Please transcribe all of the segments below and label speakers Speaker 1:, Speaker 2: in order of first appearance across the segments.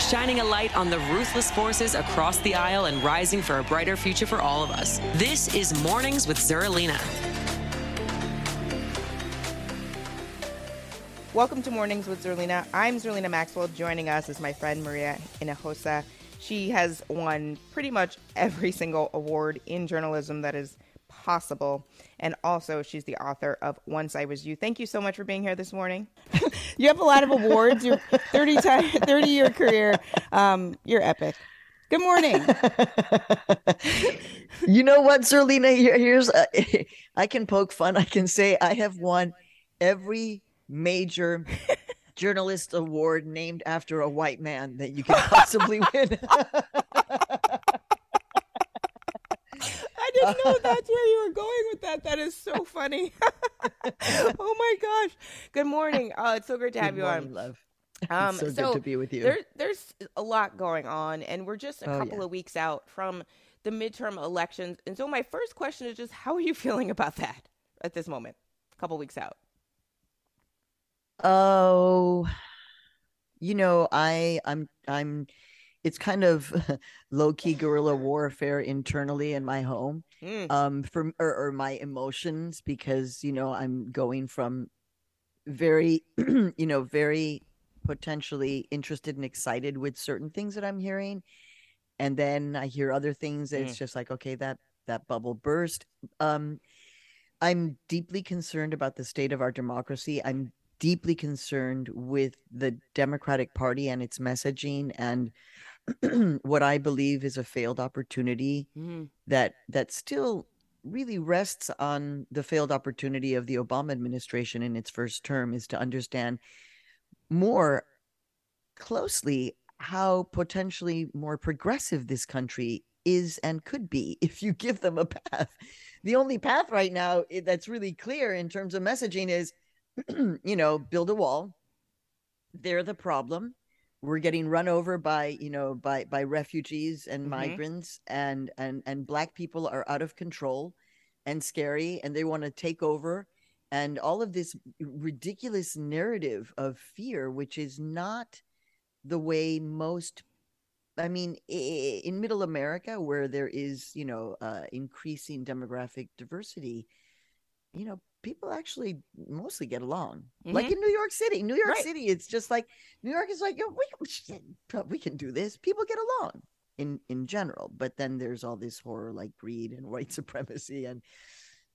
Speaker 1: shining a light on the ruthless forces across the aisle and rising for a brighter future for all of us. This is Mornings with Zerlina.
Speaker 2: Welcome to Mornings with Zerlina. I'm Zerlina Maxwell. Joining us is my friend Maria Hinojosa. She has won pretty much every single award in journalism that is possible. And also, she's the author of Once I Was You. Thank you so much for being here this morning. you have a lot of awards. Your 30, time, 30 year career. Um, you're epic. Good morning.
Speaker 3: you know what, Zerlina? Here's uh, I can poke fun. I can say I have won every major journalist award named after a white man that you can possibly win.
Speaker 2: Didn't know that's where you were going with that. That is so funny. oh my gosh. Good morning. Oh, it's so great to have
Speaker 3: good
Speaker 2: you
Speaker 3: morning,
Speaker 2: on.
Speaker 3: Love.
Speaker 2: Um,
Speaker 3: so,
Speaker 2: so
Speaker 3: good to be with you.
Speaker 2: There, there's a lot going on, and we're just a
Speaker 3: Oh,
Speaker 2: couple
Speaker 3: yeah.
Speaker 2: of weeks out from the midterm elections. And so, my first question is just how are you feeling about that at this moment? A couple weeks out.
Speaker 3: Oh, you know, I I'm I'm it's kind of low key guerrilla warfare internally in my home.
Speaker 2: Mm.
Speaker 3: Um from or, or my emotions because you know I'm going from very you know very potentially interested and excited with certain things that I'm hearing and then I hear other things that it's just like okay that that bubble burst um I'm deeply concerned about the state of our democracy I'm deeply concerned with the Democratic Party and its messaging and what I believe is a failed opportunity
Speaker 2: Mm.
Speaker 3: that that still really rests on the failed opportunity of the Obama administration in its first term is to understand more closely how potentially more progressive this country is and could be if you give them a path. The only path right now that's really clear in terms of messaging is you know, build a wall. They're the problem. We're getting run over by, you know, by by refugees and
Speaker 2: Mhm.
Speaker 3: migrants and and and black people are out of control and scary and they want to take over and all of this ridiculous narrative of fear which is not the way most I mean, in middle America, where there is, you know, uh, increasing demographic diversity, you know, people actually mostly get along. Like mm-hmm. in New York City, New York
Speaker 2: Right.
Speaker 3: City, it's just like New York is like, Yo, we can, we can do this. People get along in in general, but then there's all this horror like greed and white supremacy and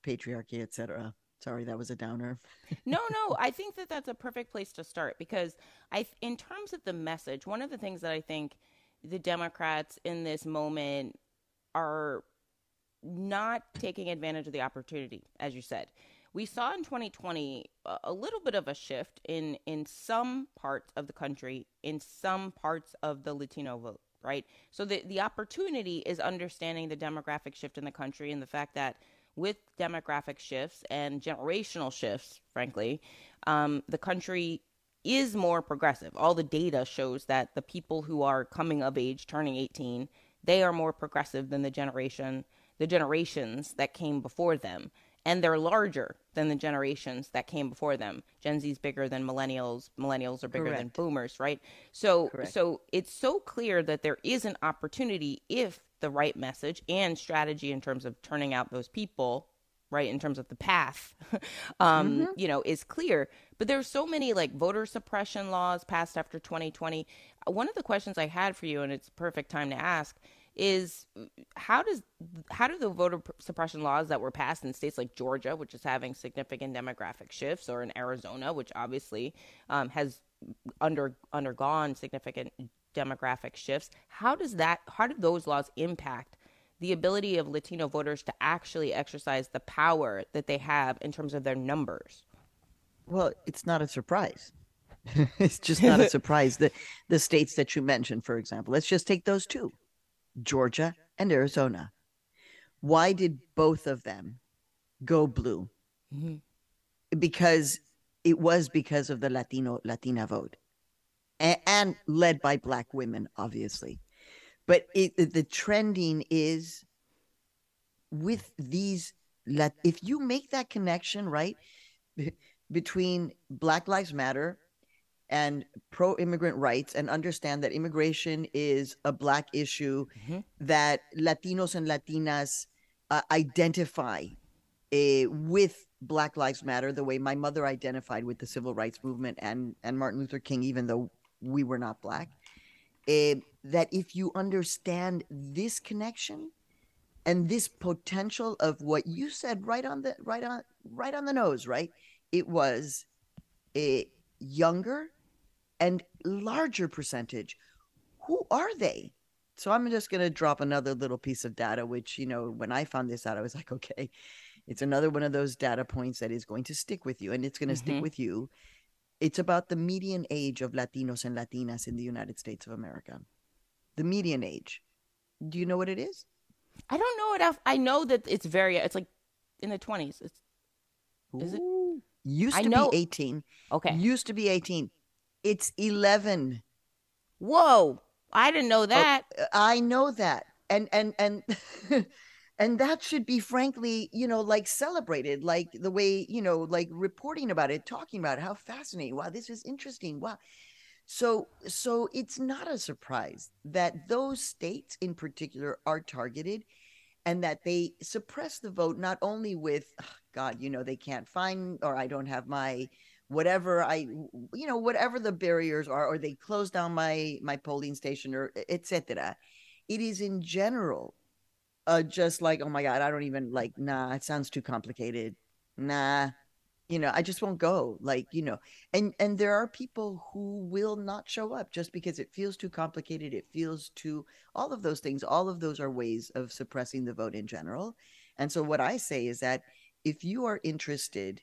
Speaker 3: patriarchy, etc. Sorry, that was a downer.
Speaker 2: no, no, I think that that's a perfect place to start because I, in terms of the message, one of the things that I think the Democrats in this moment are not taking advantage of the opportunity, as you said. We saw in 2020 a, little bit of a shift in in some parts of the country, in some parts of the Latino vote, right? So the the opportunity is understanding the demographic shift in the country and the fact that with demographic shifts and generational shifts, frankly, um, the country is more progressive. All the data shows that the people who are coming of age, turning 18, they are more progressive than the generation, the generations that came before them. And they're larger than the generations that came before them. Gen Z is bigger than millennials. Millennials are bigger than boomers, right? So,
Speaker 3: Correct.
Speaker 2: so it's so clear that there is an opportunity if the right message and strategy in terms of turning out those people right in terms of the path um you know is clear but there's so many like voter suppression laws passed after 2020 Uh, one of the questions i had for you and it's a perfect time to ask is how does how do the voter suppression laws that were passed in states like Georgia, which is having significant demographic shifts, or in Arizona, which obviously um, has under undergone significant demographic shifts, how does that how do those laws impact the ability of Latino voters to actually exercise the power that they have in terms of their numbers.
Speaker 3: Well, it's not a surprise. it's just not a surprise. The the states that you mentioned, for example, let's just take those two, Georgia and Arizona. Why did both of them go blue? Mm-hmm. Because it was because of the Latino Latina vote, and, and led by black women, obviously. But it, the trending is with these. If you make that connection, right, between Black Lives Matter and pro immigrant rights and understand that immigration is a black issue mm-hmm. that Latinos and Latinas uh, identify uh, with Black Lives Matter the way my mother identified with the civil rights movement and and Martin Luther King even though we were not black uh, that if you understand this connection and this potential of what you said right on the right on right on the nose right it was a younger and larger percentage. Who are they? So I'm just going to drop another little piece of data, which, you know, when I found this out, I was like, okay, it's another one of those data points that is going to stick with you and it's going to mm-hmm. stick with you. It's about the median age of Latinos and Latinas in the United States of America. The median age. Do you know what it is?
Speaker 2: I don't know enough. I know that it's very, it's like in the 20s. It's,
Speaker 3: is it? Used to be 18.
Speaker 2: Okay.
Speaker 3: Used to be 18. It's 11.
Speaker 2: Whoa. I didn't know oh, that.
Speaker 3: Oh, I know that. And and and and that should be frankly, you know, like celebrated like the way, you know, like reporting about it, talking about it, how fascinating. Wow, this is interesting. Wow. So so it's not a surprise that those states in particular are targeted and that they suppress the vote not only with god you know they can't find or i don't have my whatever i you know whatever the barriers are or they close down my my polling station or etc it is in general uh just like oh my god i don't even like nah it sounds too complicated. Nah. You know i just won't go like you know. And and there are people who will not show up just because it feels too complicated it feels too all of those things all of those are ways of suppressing the vote in general. And so what i say is that if you are interested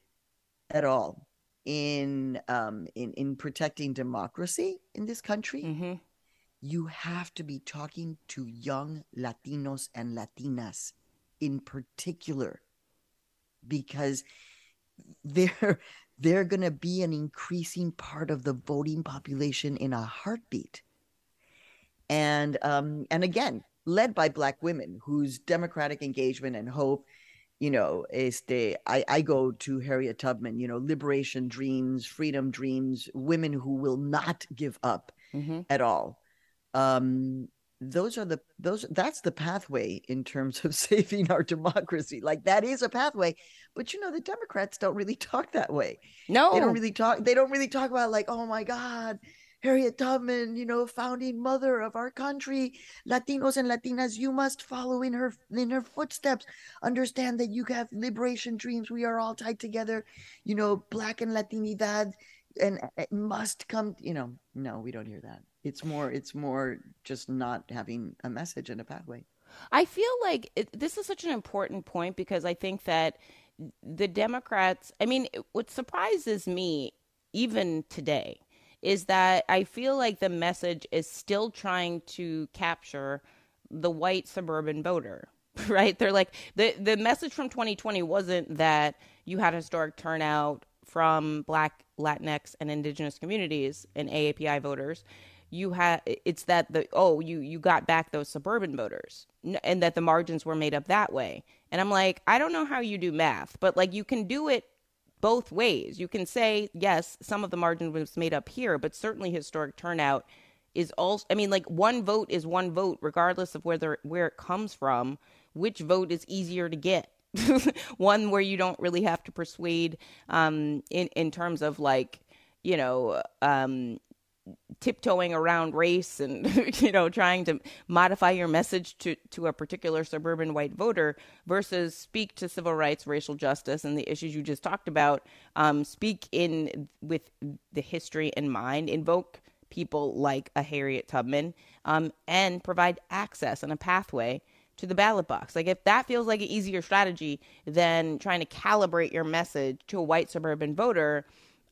Speaker 3: at all in um in in protecting democracy in this country mm-hmm. you have to be talking to young latinos and latinas in particular because they're they're going to be an increasing part of the voting population in a heartbeat and um and again led by black women whose democratic engagement and hope you know este i i go to harriet tubman you know liberation dreams freedom dreams women who will not give up mm-hmm. at all. Um those are the those that's the pathway in terms of saving our democracy. Like that is a pathway but you know the democrats don't really talk that way.
Speaker 2: No
Speaker 3: they don't really talk they don't really talk about like oh my god harriet tubman you know founding mother of our country. Latinos and latinas you must follow in her in her footsteps. Understand that you have liberation dreams. We are all tied together. You know black and latinidad and it must come you know no we don't hear that. It's more it's more just not having a message and a pathway.
Speaker 2: I feel like it, this is such an important point because i think that the democrats i mean what surprises me even today is that i feel like the message is still trying to capture the white suburban voter right? They're like the the message from 2020 wasn't that you had historic turnout from black latinx and indigenous communities and aapi voters. You had it's that the oh you you got back those suburban voters and that the margins were made up that way. And i'm like i don't know how you do math but like you can do it both ways. You can say yes some of the margin was made up here but certainly historic turnout is also i mean like one vote is one vote regardless of whether where it comes from. Which vote is easier to get? One where you don't really have to persuade um in in terms of like you know um tiptoeing around race and you know trying to modify your message to to a particular suburban white voter versus speak to civil rights racial justice and the issues you just talked about um, speak in with the history in mind invoke people like a harriet tubman um, and provide access and a pathway to the ballot box. Like if that feels like an easier strategy than trying to calibrate your message to a white suburban voter,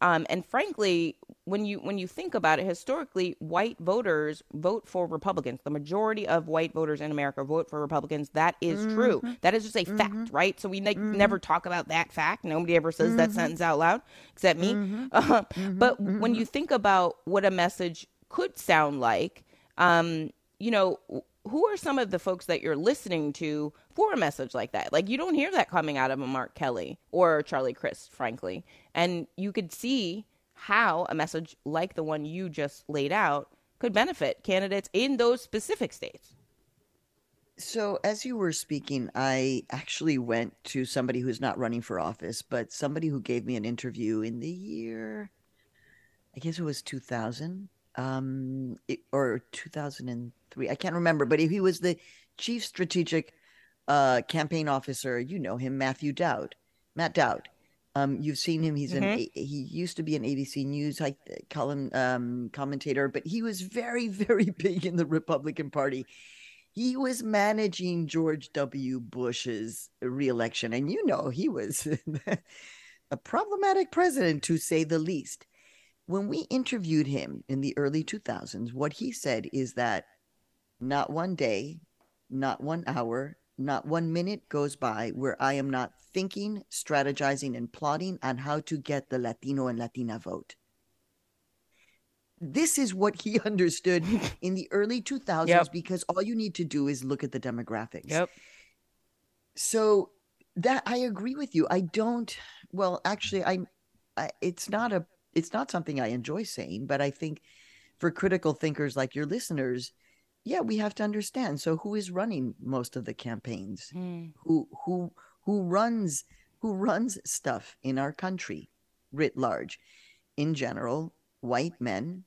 Speaker 2: um, and frankly, when you when you think about it historically, white voters vote for Republicans. The majority of white voters in America vote for Republicans. That is mm-hmm. true. That is just a mm-hmm. fact, right? So we ne- mm-hmm. never talk about that fact. Nobody ever says that mm-hmm. sentence out loud except me. Uh, but when you think about what a message could sound like, um, you know, who are some of the folks that you're listening to for a message like that? Like you don't hear that coming out of a Mark Kelly or Charlie Crist, frankly. And you could see how a message like the one you just laid out could benefit candidates in those specific states.
Speaker 3: So, as you were speaking, I actually went to somebody who's not running for office, but somebody who gave me an interview in the year, I guess it was 2000 um, or 2003. I can't remember, but he was the chief strategic uh, campaign officer. You know him, Matthew Dowd, Matt Dowd. Um, you've seen him. He's mm-hmm. an he used to be an ABC News like column um, commentator, but he was very very big in the Republican Party. He was managing George W. Bush's reelection, and you know he was a problematic president to say the least when we interviewed him in the early 2000s, what he said is that not one day, not one hour, not one minute goes by where I am not thinking, strategizing, and plotting on how to get the Latino and Latina vote. This is what he understood in the early 2000s yep. because all you need to do is look at the demographics.
Speaker 2: Yep.
Speaker 3: So that I agree with you. I don't well actually I, I it's not a it's not something I enjoy saying, but I think for critical thinkers like your listeners, yeah, we have to understand. So who is running most of the campaigns? Mm. Who who who runs who runs stuff in our country writ large? In general, white men,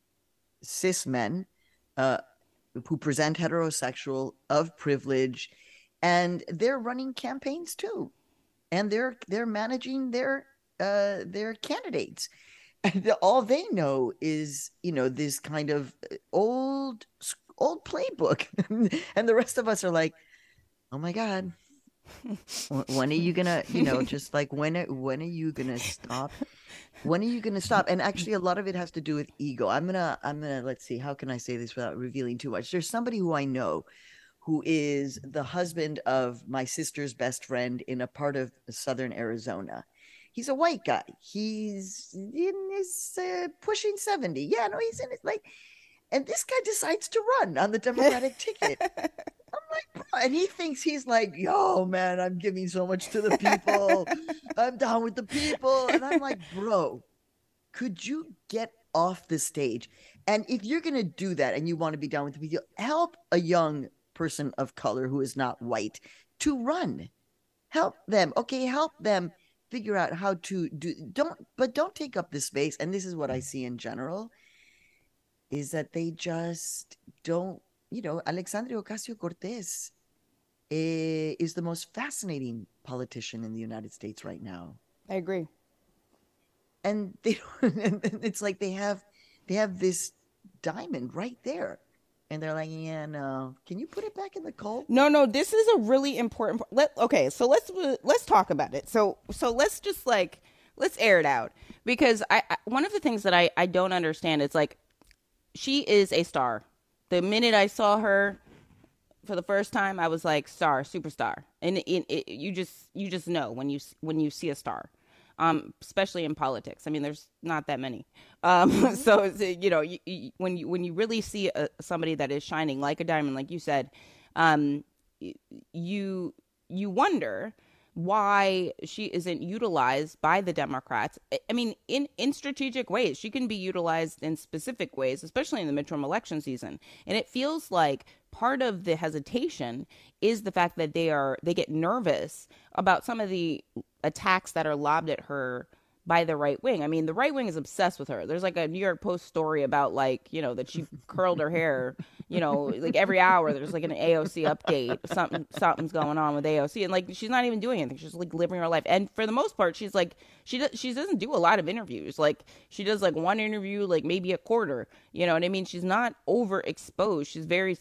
Speaker 3: cis men, uh, who present heterosexual of privilege, and they're running campaigns too, and they're they're managing their uh, their candidates and all they know is you know this kind of uh, old old playbook. And the rest of us are like oh my god. When are you gonna you know just like when when are you gonna stop when are you gonna stop? And actually a lot of it has to do with ego. I'm gonna i'm gonna let's see how can i say this without revealing too much? There's somebody who i know who is the husband of my sister's best friend in a part of southern arizona he's a white guy. He's in his uh, pushing 70. Yeah, no, he's in his like, and this guy decides to run on the Democratic ticket. I'm like, bro, and he thinks he's like, yo, man, I'm giving so much to the people. I'm down with the people. And I'm like, bro, could you get off the stage? And if you're going to do that and you want to be down with the people, help a young person of color who is not white to run. Help them. Okay, help them figure out how to do don't but don't take up the space and this is what i see in general is that they just don't you know alexandria ocasio-cortez eh, is the most fascinating politician in the united states right now.
Speaker 2: I agree.
Speaker 3: And they and it's like they have they have this diamond right there and they're like, "Yeah, no. Can you put it back in the cold?"
Speaker 2: No, no. This is a really important. Let okay. So let's let's talk about it. So so let's just like let's air it out because I, I one of the things that I I don't understand is like she is a star. The minute I saw her for the first time, I was like, "Star, superstar," and it, it, you just you just know when you when you see a star um, especially in politics. I mean, there's not that many. Um, so you know, you, you, when you when you really see a, somebody that is shining like a diamond, like you said, um, you you wonder why she isn't utilized by the Democrats. I mean, in, in strategic ways, she can be utilized in specific ways, especially in the midterm election season. And it feels like part of the hesitation is the fact that they are they get nervous about some of the attacks that are lobbed at her by the right wing. I mean, the right wing is obsessed with her. There's like a New York Post story about like, you know, that she curled her hair, you know, like every hour there's like an AOC update. Something something's going on with AOC and like she's not even doing anything. She's like living her life. And for the most part, she's like she does she doesn't do a lot of interviews. Like she does like one interview like maybe a quarter. You know what I mean? She's not overexposed. She's very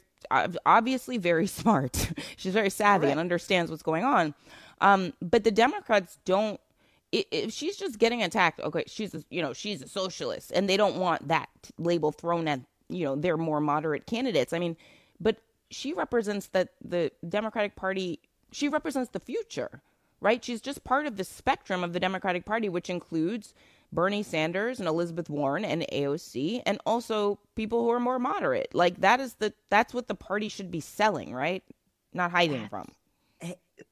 Speaker 2: obviously very smart. She's very savvy and understands what's going on. Um, but the Democrats don't. If she's just getting attacked, okay, she's a, you know she's a socialist, and they don't want that label thrown at you know their more moderate candidates. I mean, but she represents that the Democratic Party. She represents the future, right? She's just part of the spectrum of the Democratic Party, which includes Bernie Sanders and Elizabeth Warren and AOC and also people who are more moderate. Like that is the that's what the party should be selling, right? Not hiding from.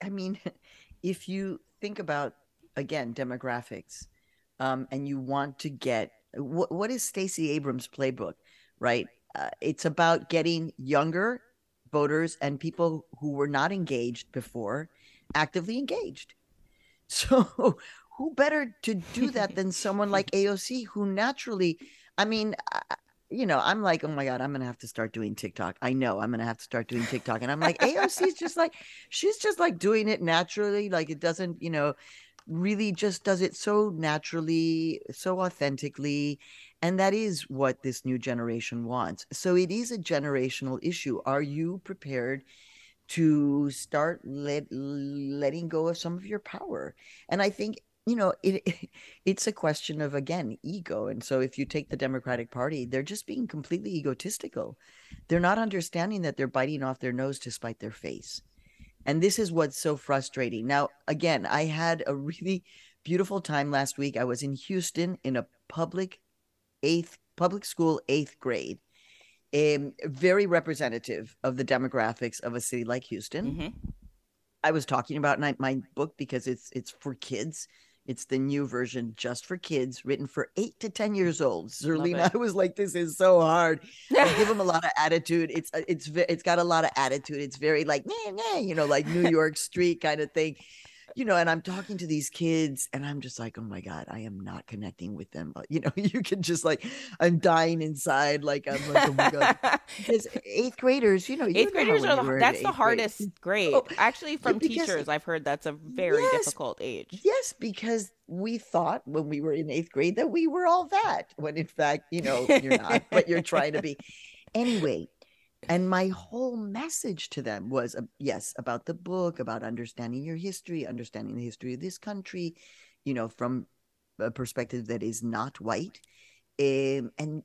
Speaker 3: I mean, if you think about again demographics, um, and you want to get what what is Stacey Abrams' playbook, right? Uh, it's about getting younger voters and people who were not engaged before actively engaged. So who better to do that than someone like AOC, who naturally, I mean, you know, I'm like, oh my God, I'm going to have to start doing TikTok. I know I'm going to have to start doing TikTok. And I'm like, AOC is just like, she's just like doing it naturally. Like it doesn't, you know, really just does it so naturally, so authentically. And that is what this new generation wants. So it is a generational issue. Are you prepared? to start let, letting go of some of your power and i think you know it, it, it's a question of again ego and so if you take the democratic party they're just being completely egotistical. They're not understanding that they're biting off their nose to spite their face. And this is what's so frustrating. Now again i had a really beautiful time last week. I was in houston in a public eighth public school eighth grade um, very representative of the demographics of a city like houston. Mm-hmm. I was talking about my, my book because it's it's for kids it's the new version just for kids, written for eight to 10 years old. Zerlina, I was like, this is so hard. I give them a lot of attitude. It's, uh, it's, it's got a lot of attitude. It's very like, nah, nah, you know, like New York street kind of thing you know, and I'm talking to these kids and I'm just like, oh my God, I am not connecting with them. But You know, you can just like, I'm dying inside. Like, I'm like, oh my God. Because eighth graders, you know, you
Speaker 2: eighth graders are the, that's the hardest grade. grade. Oh, Actually, from yeah, teachers, I've heard that's a very yes, difficult age.
Speaker 3: Yes, because we thought when we were in eighth grade that we were all that, when in fact, you know, you're not, but you're trying to be. Anyway, and my whole message to them was uh, yes about the book about understanding your history understanding the history of this country you know from a perspective that is not white. Um, and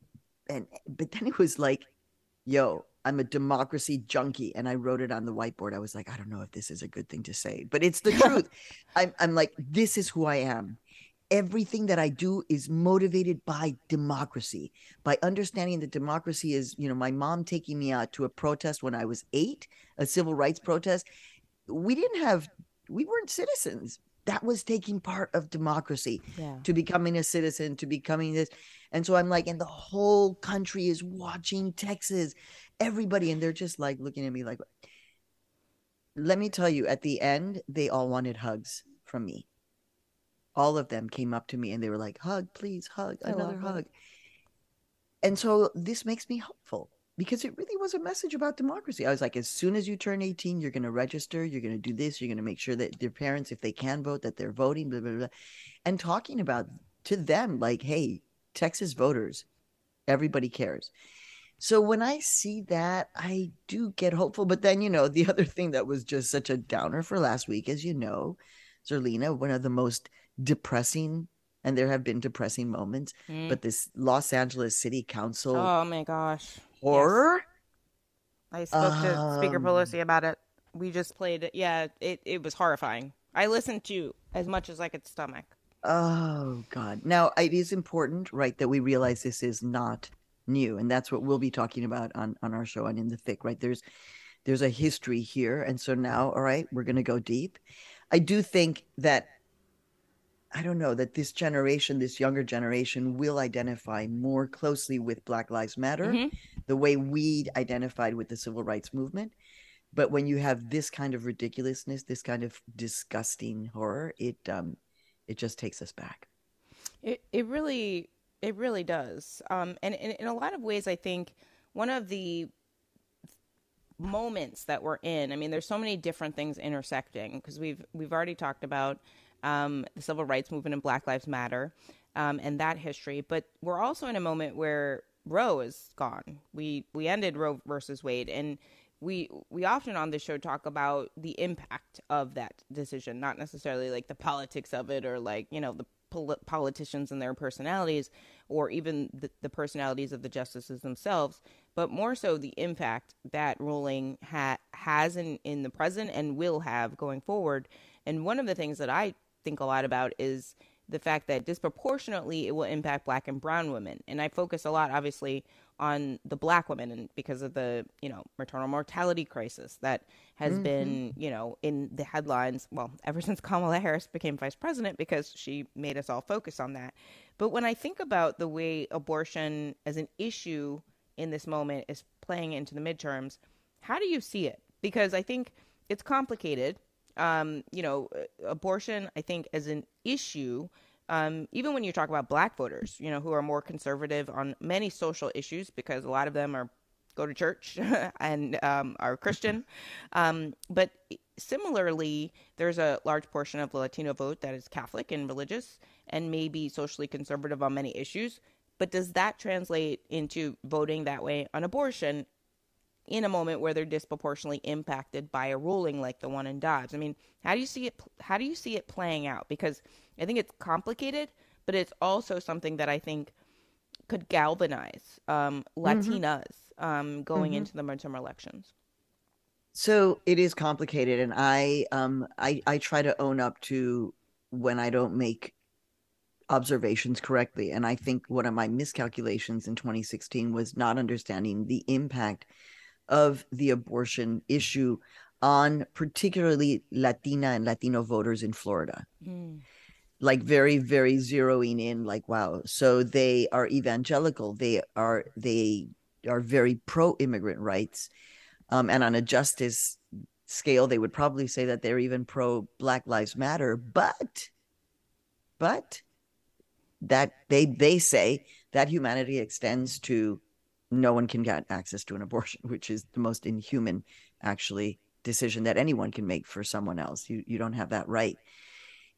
Speaker 3: and but then it was like yo i'm a democracy junkie. And i wrote it on the whiteboard. I was like i don't know if this is a good thing to say but it's the truth. I'm, I'm like this is who i am everything that I do is motivated by democracy, by understanding that democracy is, you know, my mom taking me out to a protest when I was eight, a civil rights protest. We didn't have, we weren't citizens. That was taking part of democracy yeah. to becoming a citizen, to becoming this. And so I'm like, and the whole country is watching Texas, everybody. And they're just like looking at me like, let me tell you, at the end, they all wanted hugs from me all of them came up to me and they were like, hug, please, hug, another hug. And so this makes me hopeful because it really was a message about democracy. I was like, as soon as you turn 18, you're going to register, you're going to do this, you're going to make sure that their parents, if they can vote, that they're voting, blah, blah, blah. And talking about to them, like, hey, Texas voters, everybody cares. So when I see that, I do get hopeful. But then, you know, the other thing that was just such a downer for last week, as you know, Zerlina, one of the most depressing and there have been depressing moments mm. but this los angeles city council
Speaker 2: oh my gosh.
Speaker 3: horror?
Speaker 2: Yes. i spoke um, to speaker pelosi about it. We just played it. Yeah it, it was horrifying. I listened to as much as i could stomach.
Speaker 3: Oh god. Now it is important right that we realize this is not new and that's what we'll be talking about on on our show and in the thick right? There's there's a history here and so now all right we're going to go deep. I do think that I don't know that this generation, this younger generation, will identify more closely with Black Lives Matter, mm-hmm. the way we identified with the civil rights movement. But when you have this kind of ridiculousness, this kind of disgusting horror, it um, it just takes us back.
Speaker 2: It it really it really does. Um, and, and in a lot of ways, I think one of the moments that we're in. I mean, there's so many different things intersecting because we've we've already talked about um, the civil rights movement and Black Lives Matter, um, and that history. But we're also in a moment where Roe is gone. We we ended Roe versus Wade, and we we often on this show talk about the impact of that decision, not necessarily like the politics of it or like you know the pol- politicians and their personalities, or even the, the personalities of the justices themselves, but more so the impact that ruling ha- has in in the present and will have going forward. And one of the things that I think a lot about is the fact that disproportionately it will impact black and brown women. And I focus a lot, obviously, on the black women and because of the, you know, maternal mortality crisis that has mm-hmm. been, you know, in the headlines, well, ever since Kamala Harris became vice president because she made us all focus on that. But when I think about the way abortion as an issue in this moment is playing into the midterms, how do you see it? Because I think it's complicated um, you know, uh, abortion, I think, as an issue, um, even when you talk about black voters, you know, who are more conservative on many social issues because a lot of them are go to church and um, are Christian. Um, but similarly, there's a large portion of the Latino vote that is Catholic and religious and maybe socially conservative on many issues. But does that translate into voting that way on abortion in a moment where they're disproportionately impacted by a ruling like the one in Dobbs. I mean, how do you see it? How do you see it playing out? Because I think it's complicated, but it's also something that I think could galvanize um, mm-hmm. Latinas mm-hmm. um, going mm-hmm. into the midterm elections.
Speaker 3: So it is complicated, and I um I I try to own up to when I don't make observations correctly, and I think one of my miscalculations in 2016 was not understanding the impact of the abortion issue on particularly Latina and Latino voters in Florida. Mm. Like very, very zeroing in, like, wow. So they are evangelical. They are they are very pro immigrant rights. Um, and on a justice scale, they would probably say that they're even pro Black Lives Matter. But but that they they say that humanity extends to no one can get access to an abortion, which is the most inhuman, actually, decision that anyone can make for someone else. You you don't have that right.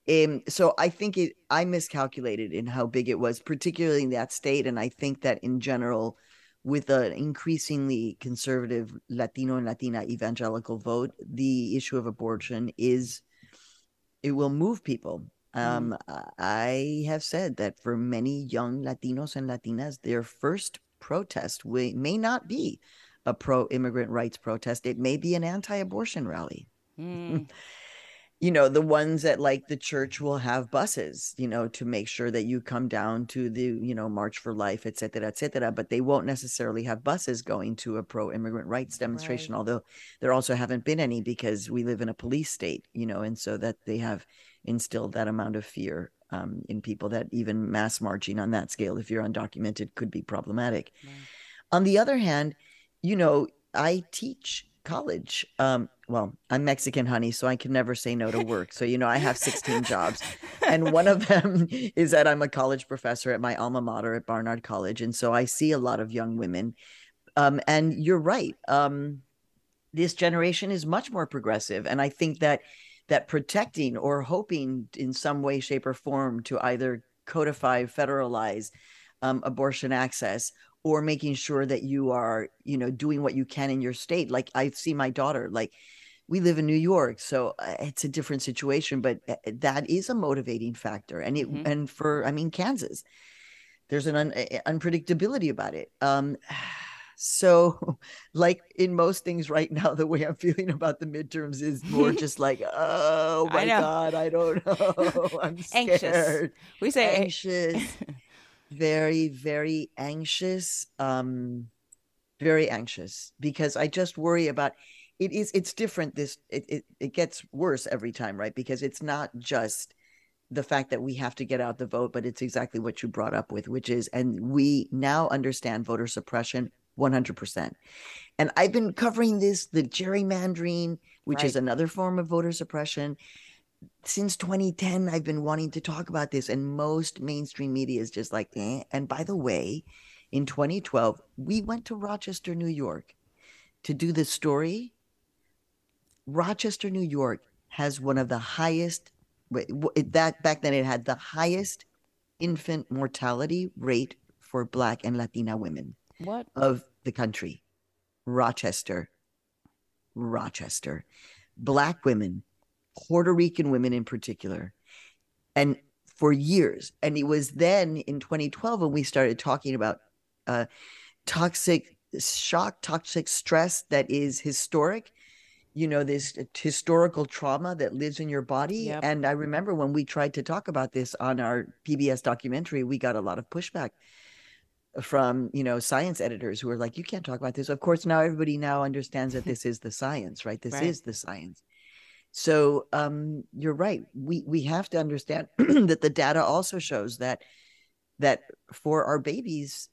Speaker 3: Um, so I think it I miscalculated in how big it was, particularly in that state, and I think that in general, with an increasingly conservative Latino and Latina evangelical vote, the issue of abortion is it will move people. Um, mm. I have said that for many young Latinos and Latinas, their first protest we, may not be a pro immigrant rights protest. It may be an anti abortion rally. Mm. you know, the ones that like the church will have buses, you know, to make sure that you come down to the, you know, March for Life, et cetera, et cetera. But they won't necessarily have buses going to a pro immigrant rights demonstration, right. although there also haven't been any because we live in a police state, you know, and so that they have instilled that amount of fear um, in people that even mass marching on that scale, if you're undocumented, could be problematic. On the other hand, you know, I teach college. Um, well, I'm Mexican, honey, so I can never say no to work. So, you know, I have 16 jobs. And one of them is that I'm a college professor at my alma mater at Barnard College. And so I see a lot of young women. Um, and you're right. Um, this generation is much more progressive. And I think that that protecting or hoping in some way, shape, or form to either codify, federalize um, abortion access or making sure that you are, you know, doing what you can in your state. Like I see my daughter, like we live in New York, so uh, it's a different situation, but uh, that is a motivating factor. And it, mm-hmm. and for, I mean, Kansas, there's an un- uh, unpredictability about it. Um, so, like in most things right now, the way I'm feeling about the midterms is more just like, oh my I God, I don't know. I'm scared. Anxious.
Speaker 2: We say
Speaker 3: anxious. very, very anxious. Um, very anxious because I just worry about it is it's different this it, it it gets worse every time right because it's not just the fact that we have to get out the vote but it's exactly what you brought up with which is and we now understand voter suppression 100%. And I've been covering this, the gerrymandering, which right. is another form of voter suppression. Since 2010, I've been wanting to talk about this, and most mainstream media is just like, eh. And by the way, in 2012, we went to Rochester, New York to do this story. Rochester, New York has one of the highest, that back then it had the highest infant mortality rate for Black and Latina women
Speaker 2: what
Speaker 3: of the country, Rochester, Rochester, black women, Puerto Rican women in particular, and for years. And it was then in 2012 when we started talking about uh, toxic shock, toxic stress that is historic. You know, this historical trauma that lives in your body.
Speaker 2: Yep.
Speaker 3: And I remember when we tried to talk about this on our PBS documentary, we got a lot of pushback from you know science editors who are like you can't talk about this. Of course now everybody now understands that this is the science right? This
Speaker 2: Right.
Speaker 3: is the science. So um you're right. We we have to understand that the data also shows that that for our babies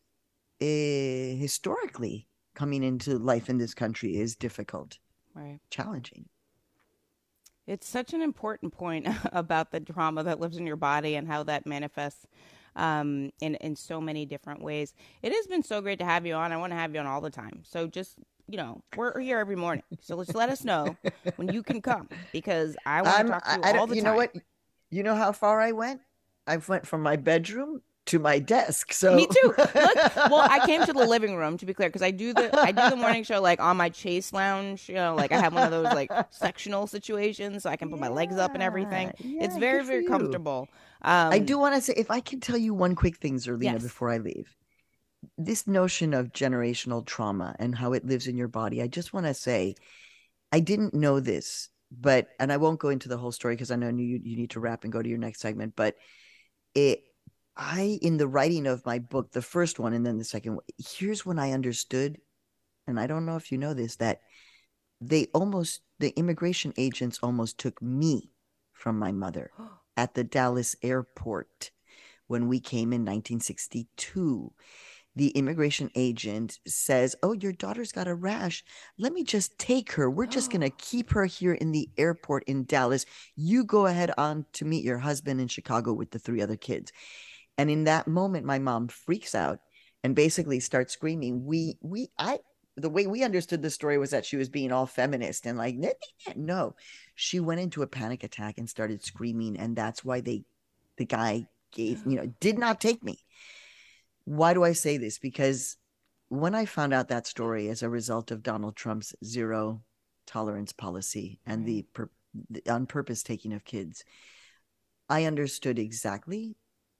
Speaker 3: uh, historically coming into life in this country is difficult
Speaker 2: right.
Speaker 3: challenging.
Speaker 2: It's such an important point about the trauma that lives in your body and how that manifests um, in in so many different ways. It has been so great to have you on. I want to have you on all the time. So just you know, we're here every morning. So just let us know when you can come because I want to talk to you
Speaker 3: I- I
Speaker 2: all the
Speaker 3: you
Speaker 2: time.
Speaker 3: You know what you know how far i went i went from my bedroom to my desk so
Speaker 2: Me too. Look, well, I came to the living room to be clear because I do the I do the morning show like on my chase lounge. You know, like I have one of those like sectional situations, so I can put my legs up and everything.
Speaker 3: Yeah,
Speaker 2: it's very very
Speaker 3: you.
Speaker 2: comfortable. Um,
Speaker 3: I do want to say, if I can tell you one quick thing, Zerlina,
Speaker 2: Yes.
Speaker 3: before I leave, this notion of generational trauma and how it lives in your body, I just want to say, I didn't know this, but, and I won't go into the whole story because I know you, you need to wrap and go to your next segment, but it, I, in the writing of my book, the first one and then the second one, here's when I understood, and I don't know if you know this, that they almost, the immigration agents almost took me from my mother at the Dallas airport when we came in 1962. The immigration agent says, Oh, your daughter's got a rash. Let me just take her. We're just going to keep her here in the airport in Dallas. You go ahead on to meet your husband in Chicago with the three other kids. And in that moment, my mom freaks out and basically starts screaming. We, we, I, the way we understood the story was that she was being all feminist and like, no, she went into a panic attack and started screaming. And that's why they, the guy gave, you know, did not take me. Why do I say this? Because when I found out that story as a result of Donald Trump's zero tolerance policy and the, pur- the on purpose taking of kids, I understood exactly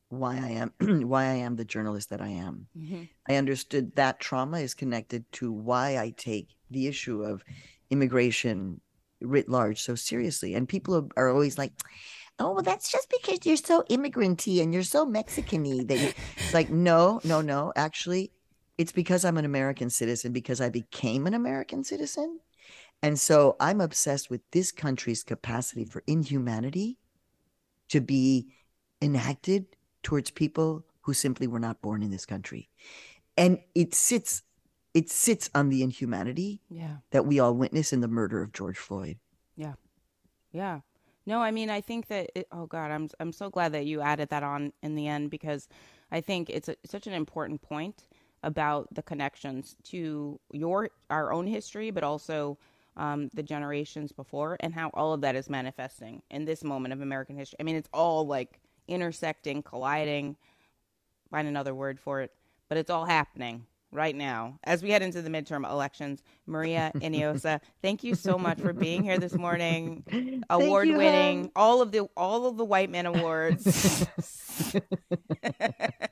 Speaker 3: why I am why I am the journalist that I am.
Speaker 2: Mhm.
Speaker 3: I understood that trauma is connected to why I take the issue of immigration writ large so seriously. And people are, are always like, "Oh, well, that's just because you're so immigranty and you're so Mexican-y that you... it's like, no, no, no. Actually, it's because I'm an American citizen because I became an American citizen. And so I'm obsessed with this country's capacity for inhumanity to be enacted towards people who simply were not born in this country. And it sits it sits on the inhumanity
Speaker 2: Yeah.
Speaker 3: that we all witness in the murder of George Floyd.
Speaker 2: Yeah. Yeah. No, I mean, I think that. It, oh God, I'm I'm so glad that you added that on in the end because I think it's a, such an important point about the connections to your our own history, but also um, the generations before, and how all of that is manifesting in this moment of American history. I mean, it's all like intersecting, colliding. Find another word for it, but it's all happening right now as we head into the midterm elections. Maria Hinojosa, thank you so much for being here this morning. Award winning, all of the all of the white man awards.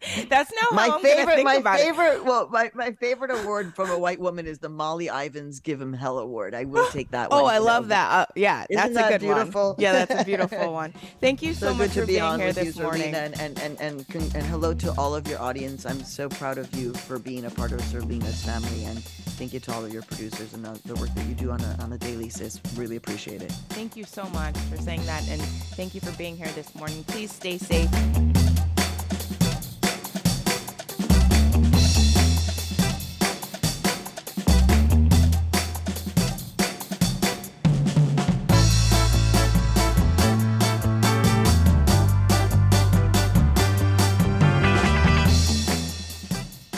Speaker 2: That's now
Speaker 3: my
Speaker 2: I'm
Speaker 3: favorite, my
Speaker 2: about it.
Speaker 3: favorite, well, my, my favorite award from a white woman is the Molly Ivins Give Him Hell Award. I will take that one.
Speaker 2: Oh, I love that. Uh, yeah,
Speaker 3: Isn't
Speaker 2: that's a
Speaker 3: that
Speaker 2: good
Speaker 3: beautiful?
Speaker 2: one. Yeah, that's a beautiful one. Thank you so,
Speaker 3: So,
Speaker 2: much
Speaker 3: to
Speaker 2: for
Speaker 3: be
Speaker 2: being here
Speaker 3: with
Speaker 2: this
Speaker 3: you,
Speaker 2: morning.
Speaker 3: And and and and, and hello to all of your audience. I'm so proud of you for being a part of Zerlina's family, and thank you to all of your producers and the, the work that you do on a on a daily. Sis, really appreciate it.
Speaker 2: Thank you so much for saying that, and thank you for being here this morning. Please stay safe.